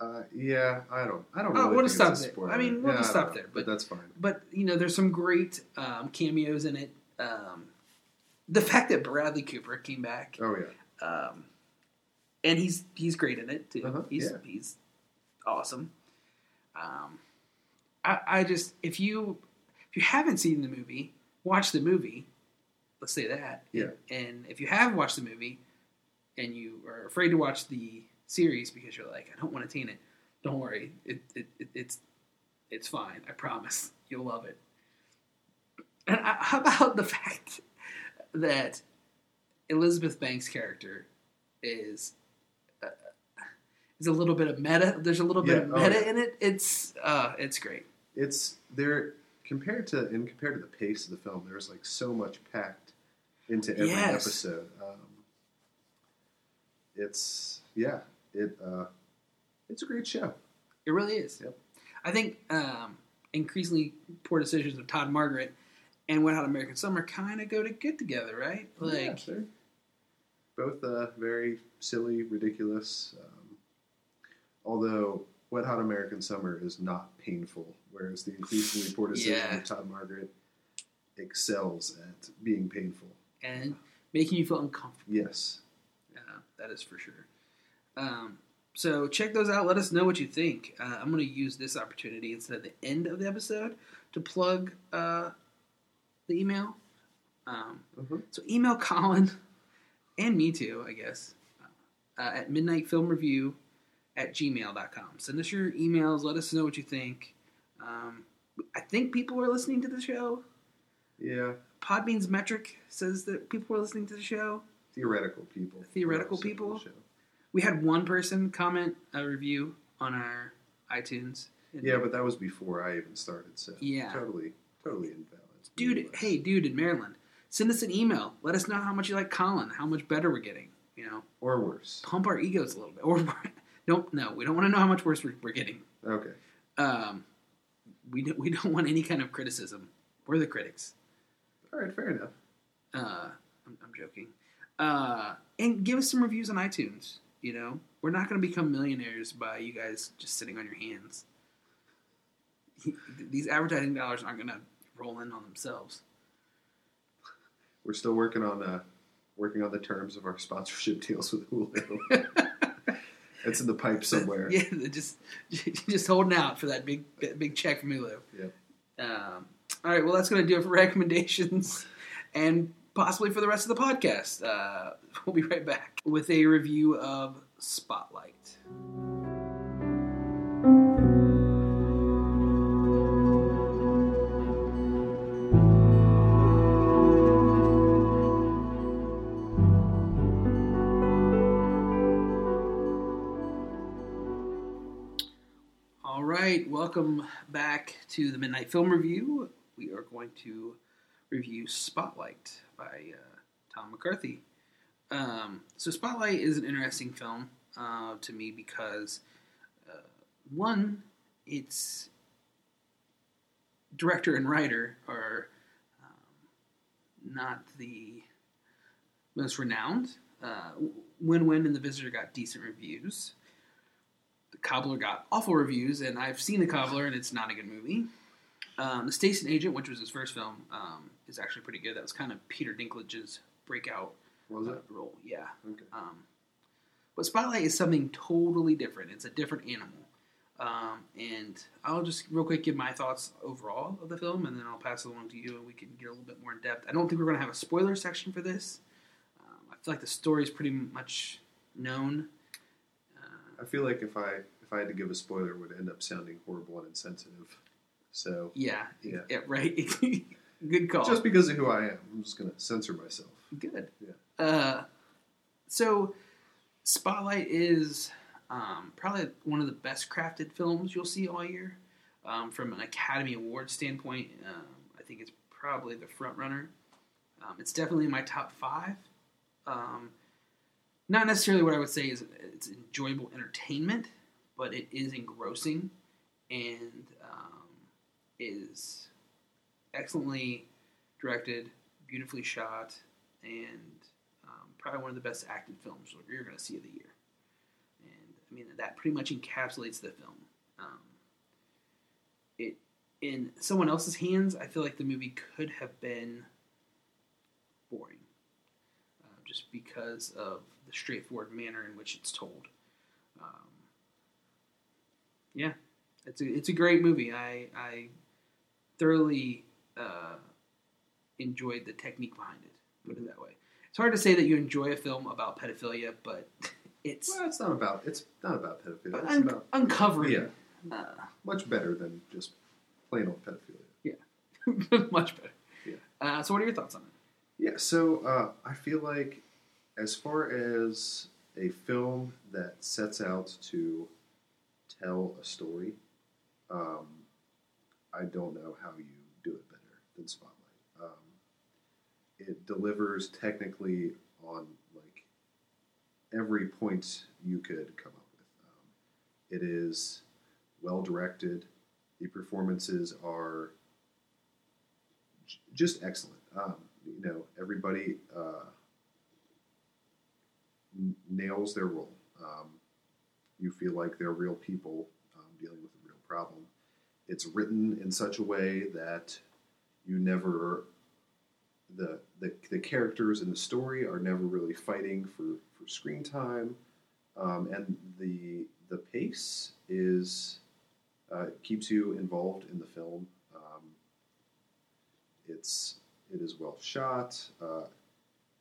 Uh, yeah, I don't. I don't. Oh, Really we'll think just stop there. spoiler. I mean, we'll Yeah, just stop there, But, but- that's fine. But you know, there's some great um, cameos in it. Um, the fact that Bradley Cooper came back, Oh yeah. um, and he's he's great in it too. Uh-huh, he's yeah. he's awesome. Um, I, I just if you if you haven't seen the movie, watch the movie. Let's say that. Yeah. And if you have watched the movie and you are afraid to watch the series because you're like, I don't want to taint it, don't worry. It, it, it it's it's fine. I promise. You'll love it. And I, how about the fact that Elizabeth Banks' character is uh, is a little bit of meta. There's a little bit Yeah, of oh, meta yeah. in it. It's uh, it's great. It's there compared to and compared to the pace of the film. There's like so much packed into every Yes. episode. Um, it's yeah. It uh, it's a great show. It really is. Yep. I think um, increasingly poor decisions of Todd Margaret and Wet Hot American Summer kind of go to good together, right? Like, they're both uh, very silly, ridiculous. Um, although Wet Hot American Summer is not painful, whereas the increasingly poor decisions Yeah. of Todd Margaret excels at being painful. And making you feel uncomfortable. Yes. Yeah, that is for sure. Um, so check those out. Let us know what you think. Uh, I'm going to use this opportunity instead of the end of the episode to plug uh, the email. Um, Mhm. So email Colin and me too, I guess, uh, at midnightfilmreview at gmail.com. Send us your emails. Let us know what you think. Um, I think people are listening to the show. Yeah. Podbean's metric says that people are listening to the show. Theoretical people. Theoretical people? the. We had one person comment a review on our iTunes. Yeah, but that was before I even started, so Yeah. totally, totally invalid. dude, hey, dude in Maryland, send us an email. Let us know how much you like Colin, how much better we're getting. You know, or worse. pump our egos a little bit. Or don't no, we don't want to know how much worse we're, we're getting. Okay. Um, we don't, we don't want any kind of criticism. We're the critics. All right, fair enough. Uh, I'm, I'm joking. Uh, and give us some reviews on iTunes. You know, we're not going to become millionaires by you guys just sitting on your hands. These advertising dollars aren't going to roll in on themselves. We're still working on uh, working on the terms of our sponsorship deals with Hulu. it's in the pipe somewhere. Yeah, just just holding out for that big that big check from Hulu. Yep. Um, all right, well, that's going to do it for recommendations and possibly for the rest of the podcast. Uh, we'll be right back with a review of Spotlight. All right, welcome back to the Midnight Film Review. We are going to review Spotlight by uh, Tom McCarthy. Um, so, Spotlight is an interesting film uh, to me because, uh, one, its director and writer are um, not the most renowned. Uh, Win Win and The Visitor got decent reviews. The Cobbler got awful reviews, and I've seen The Cobbler, and it's not a good movie. Um, the Station Agent, which was his first film, um, is actually pretty good. That was kind of Peter Dinklage's breakout Was uh, it? role. Yeah. Okay. Um, but Spotlight is something totally different. It's a different animal. Um, and I'll just real quick give my thoughts overall of the film, and then I'll pass it along to you, and we can get a little bit more in depth. I don't think we're going to have a spoiler section for this. Um, I feel like the story is pretty much known. Uh, I feel like if I if I had to give a spoiler, it would end up sounding horrible and insensitive. So yeah, Yeah. yeah, right. Good call. just because of who I am, I'm just going to censor myself. Good. Yeah. Uh, so, Spotlight is um, probably one of the best crafted films you'll see all year. Um, from an Academy Award standpoint, um, I think it's probably the front runner. Um, it's definitely in my top five. Um, not necessarily what I would say is it's enjoyable entertainment, but it is engrossing and um, is excellently directed, beautifully shot, and um, probably one of the best acted films you're going to see of the year. And I mean that pretty much encapsulates the film. Um, it in someone else's hands, I feel like the movie could have been boring, uh, just because of the straightforward manner in which it's told. Um, yeah, it's a it's a great movie. I I thoroughly uh, enjoyed the technique behind it. Put it that way. It's hard to say that you enjoy a film about pedophilia, but it's Well, it's not about it's not about pedophilia. It's un- about uncovering. yeah, Uh, much better than just plain old pedophilia. Yeah, much better. Yeah. Uh, so, what are your thoughts on it? Yeah, so uh, I feel like as far as a film that sets out to tell a story, um, I don't know how you do it better than Spotlight. Um, it delivers technically on like every point you could come up with. Um, it is well directed. The performances are j- just excellent. Um, you know, everybody uh, n- nails their role. Um, you feel like they're real people um, dealing with a real problem. It's written in such a way that you never the, the the characters in the story are never really fighting for, for screen time, um, and the the pace is uh, keeps you involved in the film. Um, it's it is well shot. Uh,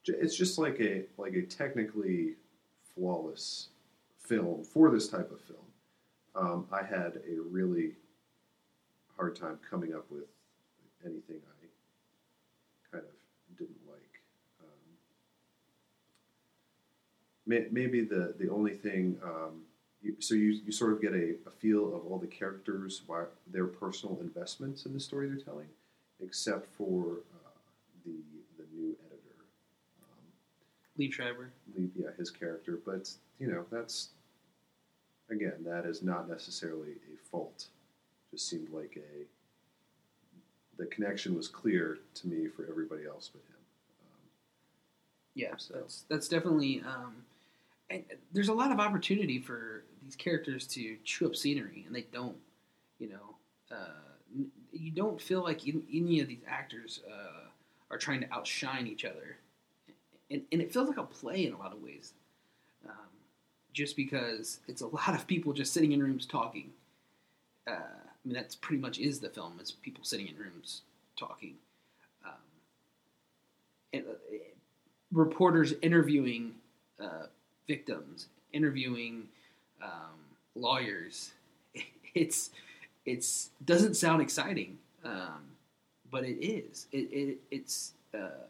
it's just like a like a technically flawless film for this type of film. Um, I had a really hard time coming up with anything I kind of didn't like. Um, may, maybe the the only thing. Um, you, so you, you sort of get a, a feel of all the characters, why, their personal investments in the story they're telling, except for uh, the the new editor, um, Liev Schreiber. Lee, yeah, his character. But you know, that's again, that is not necessarily a fault. Just seemed like a the connection was clear to me for everybody else but him. Um, Yeah, So- that's that's definitely. Um, and there's a lot of opportunity for these characters to chew up scenery, and they don't. You know, uh, you don't feel like in, any of these actors uh, are trying to outshine each other, and, and it feels like a play in a lot of ways. Um, just because it's a lot of people just sitting in rooms talking. Uh, mean, that's pretty much is the film is people sitting in rooms talking. Um, and, uh, reporters interviewing uh, victims, interviewing um, lawyers. It's it's doesn't sound exciting, um, but it is. It, it it's uh,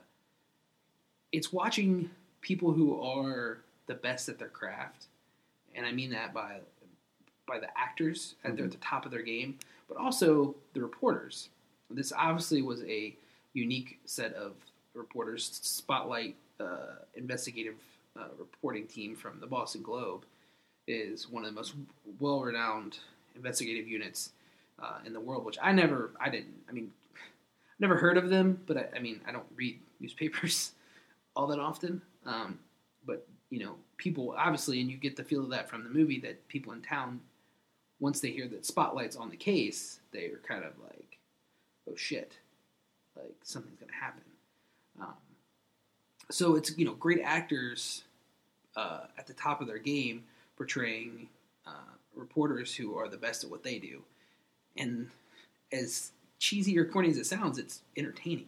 it's watching people who are the best at their craft, and I mean that by by the actors and they're at the top of their game, but also the reporters. This obviously was a unique set of reporters. Spotlight uh, investigative uh, reporting team from the Boston Globe is one of the most well-renowned investigative units uh, in the world. Which I never, I didn't, I mean, never heard of them, but I, I mean, I don't read newspapers all that often. Um, but you know, people obviously, and you get the feel of that from the movie that people in town, once they hear that Spotlight's on the case, they are kind of like, oh shit, like something's gonna happen. Um, so it's you know great actors uh, at the top of their game portraying uh, reporters who are the best at what they do, and as cheesy or corny as it sounds, it's entertaining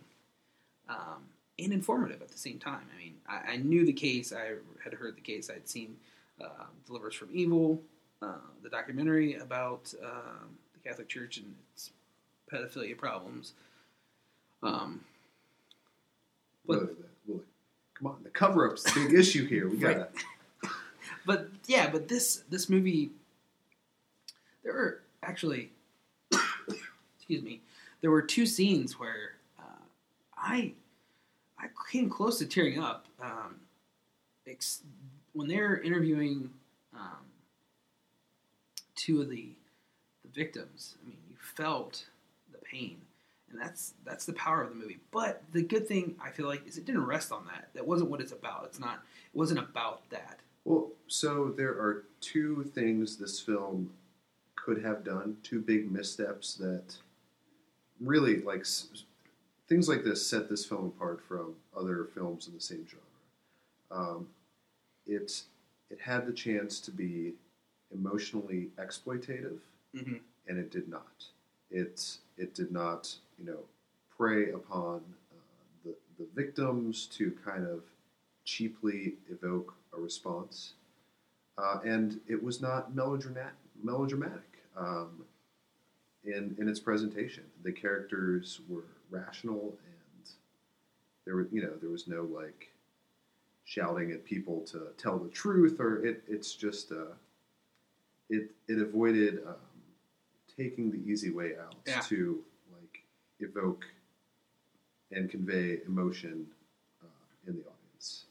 um, and informative at the same time. I mean, I, I, knew the case, I had heard the case, I'd seen uh, Deliver Us from Evil, uh, the documentary about um, the Catholic Church and its pedophilia problems. Um, but, really, really, come on, the cover up's the big issue here. We got right. but yeah, but this this movie, there were actually, excuse me, there were two scenes where uh, I I came close to tearing up. Um, ex- when they're interviewing um, two of the the victims, I mean, you felt the pain, and that's that's the power of the movie. But the good thing I feel like is it didn't rest on that. That wasn't what it's about. It's not. It wasn't about that. Well, so there are two things this film could have done. Two big missteps that really like things like this set this film apart from other films in the same genre. Um, it it had the chance to be emotionally exploitative, mm-hmm. and it did not. It it did not you know prey upon uh, the the victims to kind of cheaply evoke a response, uh, and it was not melodramatic. melodramatic. Um, in in its presentation. The characters were rational, and there were you know there was no like shouting at people to tell the truth, or it it's just uh, it it avoided um, taking the easy way out yeah. to like evoke and convey emotion uh, in the audience,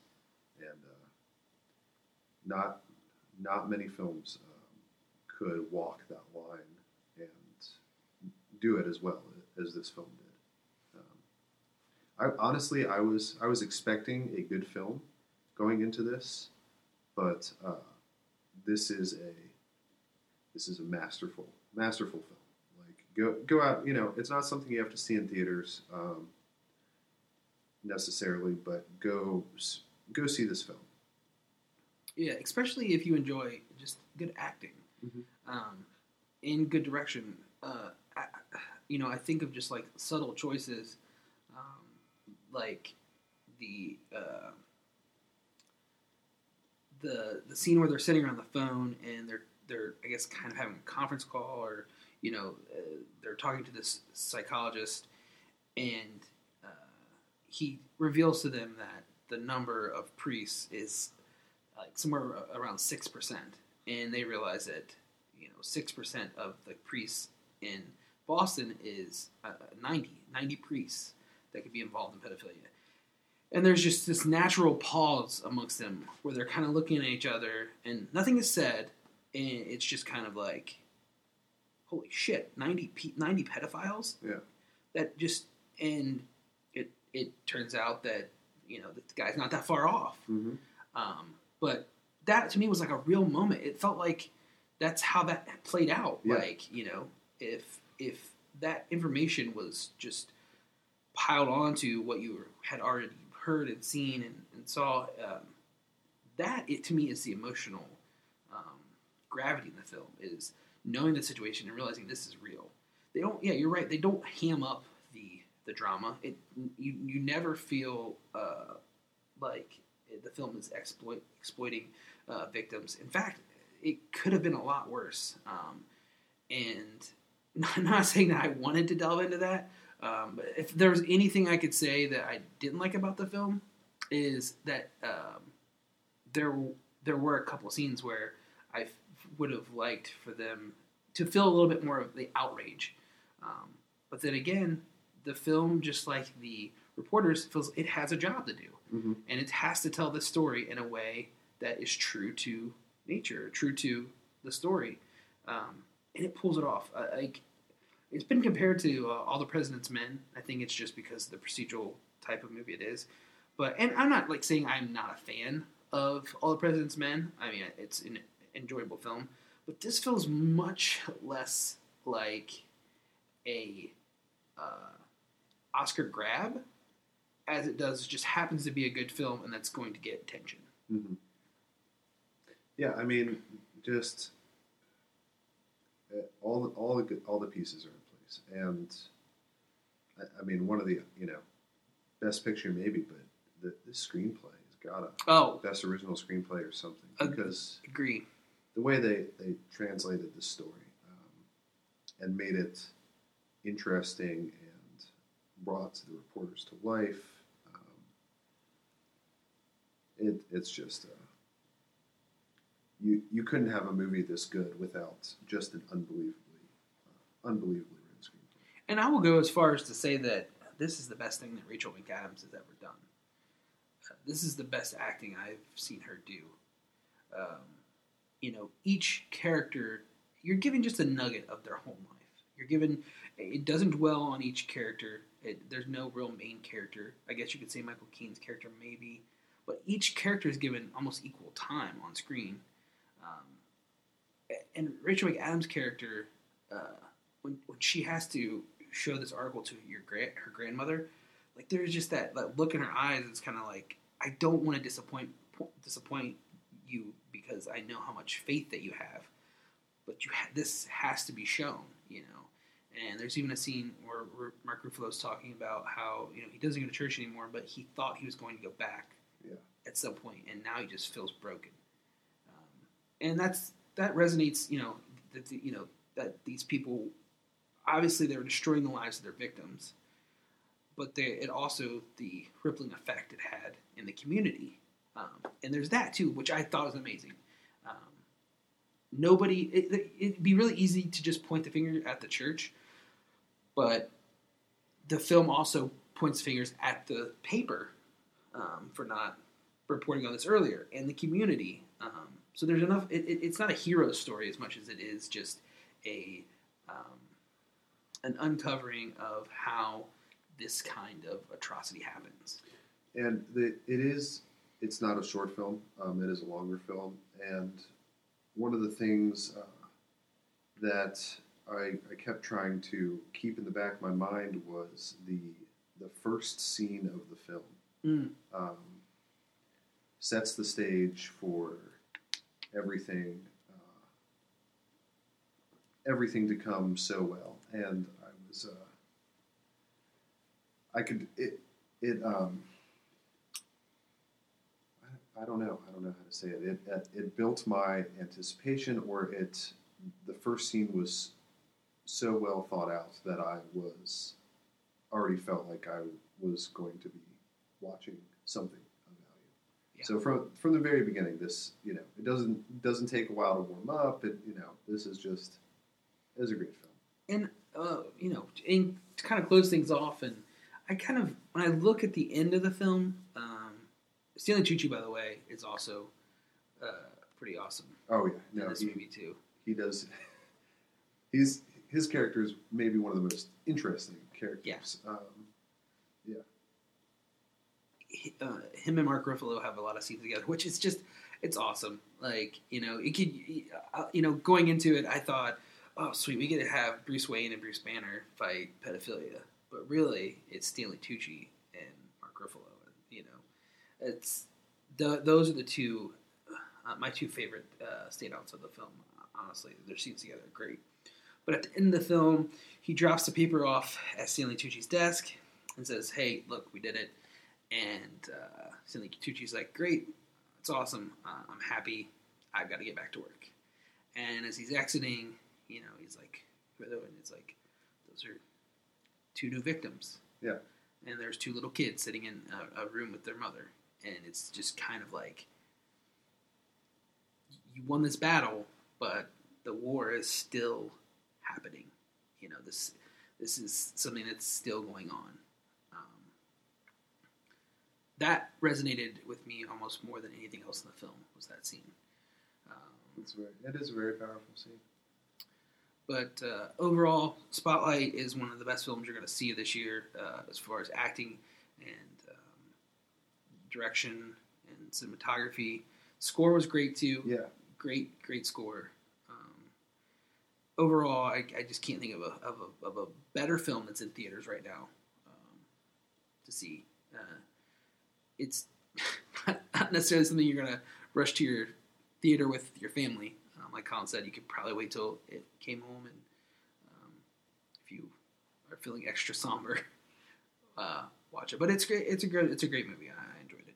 and uh, not not many films um, could walk that line and do it as well as this film did. Um, I, honestly, I was I was expecting a good film going into this, but uh, this is a this is a masterful masterful film. Like go go out, you know, it's not something you have to see in theaters um, necessarily, but go go see this film. Yeah, especially if you enjoy just good acting mm-hmm. um, in good direction. Uh, you know, I think of just like subtle choices, um, like the uh, the the scene where they're sitting around the phone and they're they're I guess kind of having a conference call or you know uh, they're talking to this psychologist and uh, he reveals to them that the number of priests is like somewhere around six percent and they realize that you know six percent of the priests in Boston is uh, 90, 90 priests that could be involved in pedophilia. And there's just this natural pause amongst them where they're kind of looking at each other and nothing is said. And it's just kind of like, holy shit, 90, 90 pedophiles? Yeah. That just, and it, it turns out that, you know, the guy's not that far off. Mm-hmm. Um, but that to me was like a real moment. It felt like that's how that played out. Yeah. Like, you know, if if that information was just piled onto what you had already heard and seen and, and saw, um, that it, to me is the emotional gravity in the film is knowing the situation and realizing this is real. They don't. Yeah, you're right. They don't ham up the the drama. It you you never feel uh, like the film is exploit exploiting uh, victims. In fact, it could have been a lot worse. Um, and I'm not saying that I wanted to delve into that, um, but if there was anything I could say that I didn't like about the film, is that um, there there were a couple scenes where I would have liked for them to feel a little bit more of the outrage. Um, but then again, the film, just like the reporters, feels it has a job to do, hmm and it has to tell the story in a way that is true to nature, true to the story, um, and it pulls it off. Uh, like it's been compared to uh, All the President's Men. I think it's just because of the procedural type of movie it is. But and I'm not like saying I'm not a fan of All the President's Men. I mean, it's an enjoyable film, but this feels much less like a uh, Oscar grab as it does just happens to be a good film and that's going to get attention. hmm Yeah, I mean, just uh, all the, all the good- all the pieces are in place, and I, I mean, one of the you know best picture maybe, but the, the screenplay has got a Oh, best original screenplay or something because agree. The way they, they translated the story um, and made it interesting and brought the reporters to life. Um, it, it's just uh, you you couldn't have a movie this good without just an unbelievably uh, unbelievably written screenplay. And I will go as far as to say that this is the best thing that Rachel McAdams has ever done. Uh, this is the best acting I've seen her do. Um, you know, each character, you're given just a nugget of their whole life. You're given, it doesn't dwell on each character. It, there's no real main character. I guess you could say Michael Keane's character, maybe. But each character is given almost equal time on screen. Um, and Rachel McAdams' character, uh, when, when she has to show this article to your gra- her grandmother, like there's just that, that look in her eyes. It's kind of like I don't want to disappoint disappoint you because I know how much faith that you have, but you ha- this has to be shown, you know. And there's even a scene where, where Mark Ruffalo's talking about how you know he doesn't go to church anymore, but he thought he was going to go back Yeah. at some point, and now he just feels broken. Um, and that's that resonates, you know, that the- you know that these people obviously they were destroying the lives of their victims, but they, it also the rippling effect it had in the community. Um, and there's that too, which I thought was amazing. Um, nobody, it, it'd be really easy to just point the finger at the church, but the film also points fingers at the paper um, for not reporting on this earlier and the community. Um, so there's enough. It, it, it's not a hero story as much as it is just a um, an uncovering of how this kind of atrocity happens. And the, it is, it's not a short film. Um, it is a longer film. And one of the things uh, that I, I kept trying to keep in the back of my mind was the the first scene of the film Mm. um, sets the stage for everything uh, everything to come so well. And I was uh, I could it it um I, don't know I don't know how to say it. It it, it built my anticipation, or it the first scene was so well thought out that I was already felt like I was going to be watching something of value. Yeah. So from from the very beginning, this you know it doesn't doesn't take a while to warm up. It you know this is just it is a great film. And uh, you know, and to kind of close things off, and I kind of when I look at the end of the film, Stanley Tucci, by the way, is also uh, pretty awesome Oh yeah, in no, this he, movie too. he does. He's his character is maybe one of the most interesting characters. Um, He- Uh, him and Mark Ruffalo have a lot of scenes together, which is just it's awesome. Like you know, it could uh, you know going into it, I thought, oh sweet, we get to have Bruce Wayne and Bruce Banner fight pedophilia, but really it's Stanley Tucci and Mark Ruffalo. You know, it's the, those are the two uh, my two favorite uh, standouts of the film. Honestly, their scenes together are great. But at the end of the film, he drops the paper off at Stanley Tucci's desk and says, "Hey, look, we did it." And uh, Stanley Tucci's like, "Great, it's awesome. Uh, I'm happy. I've got to get back to work." And as he's exiting, you know, he's like, and it's like, those are two new victims. Yeah. And there's two little kids sitting in a, a room with their mother, and it's just kind of like, you won this battle, but the war is still happening. You know this this is something that's still going on. Um, that resonated with me almost more than anything else in the film was that scene. Um, It's very, it is a very powerful scene. but uh, overall, Spotlight is one of the best films you're going to see this year uh, as far as acting and um, direction and cinematography. Score was great too. Yeah, Great, great score. Um, overall, I, I just can't think of a, of, a, of a better film that's in theaters right now um, to see. Uh, it's not necessarily something you're going to rush to your theater with your family. Um, like Colin said, you could probably wait till it came home, and um, if you are feeling extra somber, uh, watch it. But it's great. It's a great. It's a great movie. I, I enjoyed it.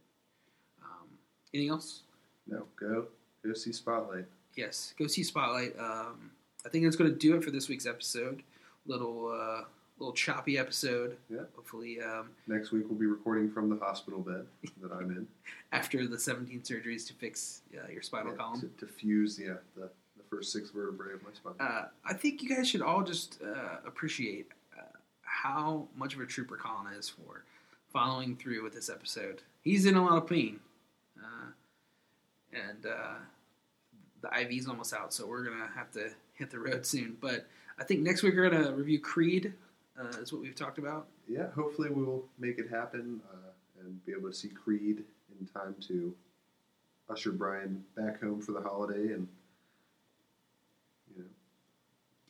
Um, anything else? no, go go see Spotlight. Yes, go see Spotlight. Um, I think that's going to do it for this week's episode. Little uh, little choppy episode. Yeah. Hopefully, um, Next week we'll be recording from the hospital bed that I'm in. after the 17 surgeries to fix uh, your spinal Yeah, column. to, to fuse yeah, the, the first six vertebrae of my spine. Uh, I think you guys should all just uh, appreciate uh, how much of a trooper Colin is for following through with this episode. He's in a lot of pain, uh, and uh, the IV's almost out, so we're gonna have to hit the road soon. But I think next week we're gonna review Creed. Uh, is what we've talked about. yeah, hopefully we will make it happen uh, and be able to see Creed in time to usher Brian back home for the holiday and you know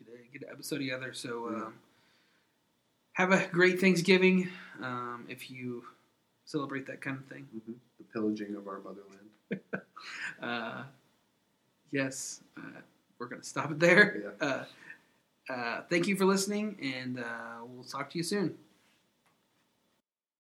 Get a, get an episode together. So Yeah. um, have a great Thanksgiving um, if you celebrate that kind of thing. mhm, the pillaging of our motherland. Uh, yes, uh, we're going to stop it there. Yeah. Uh, uh, thank you for listening, and uh, we'll talk to you soon.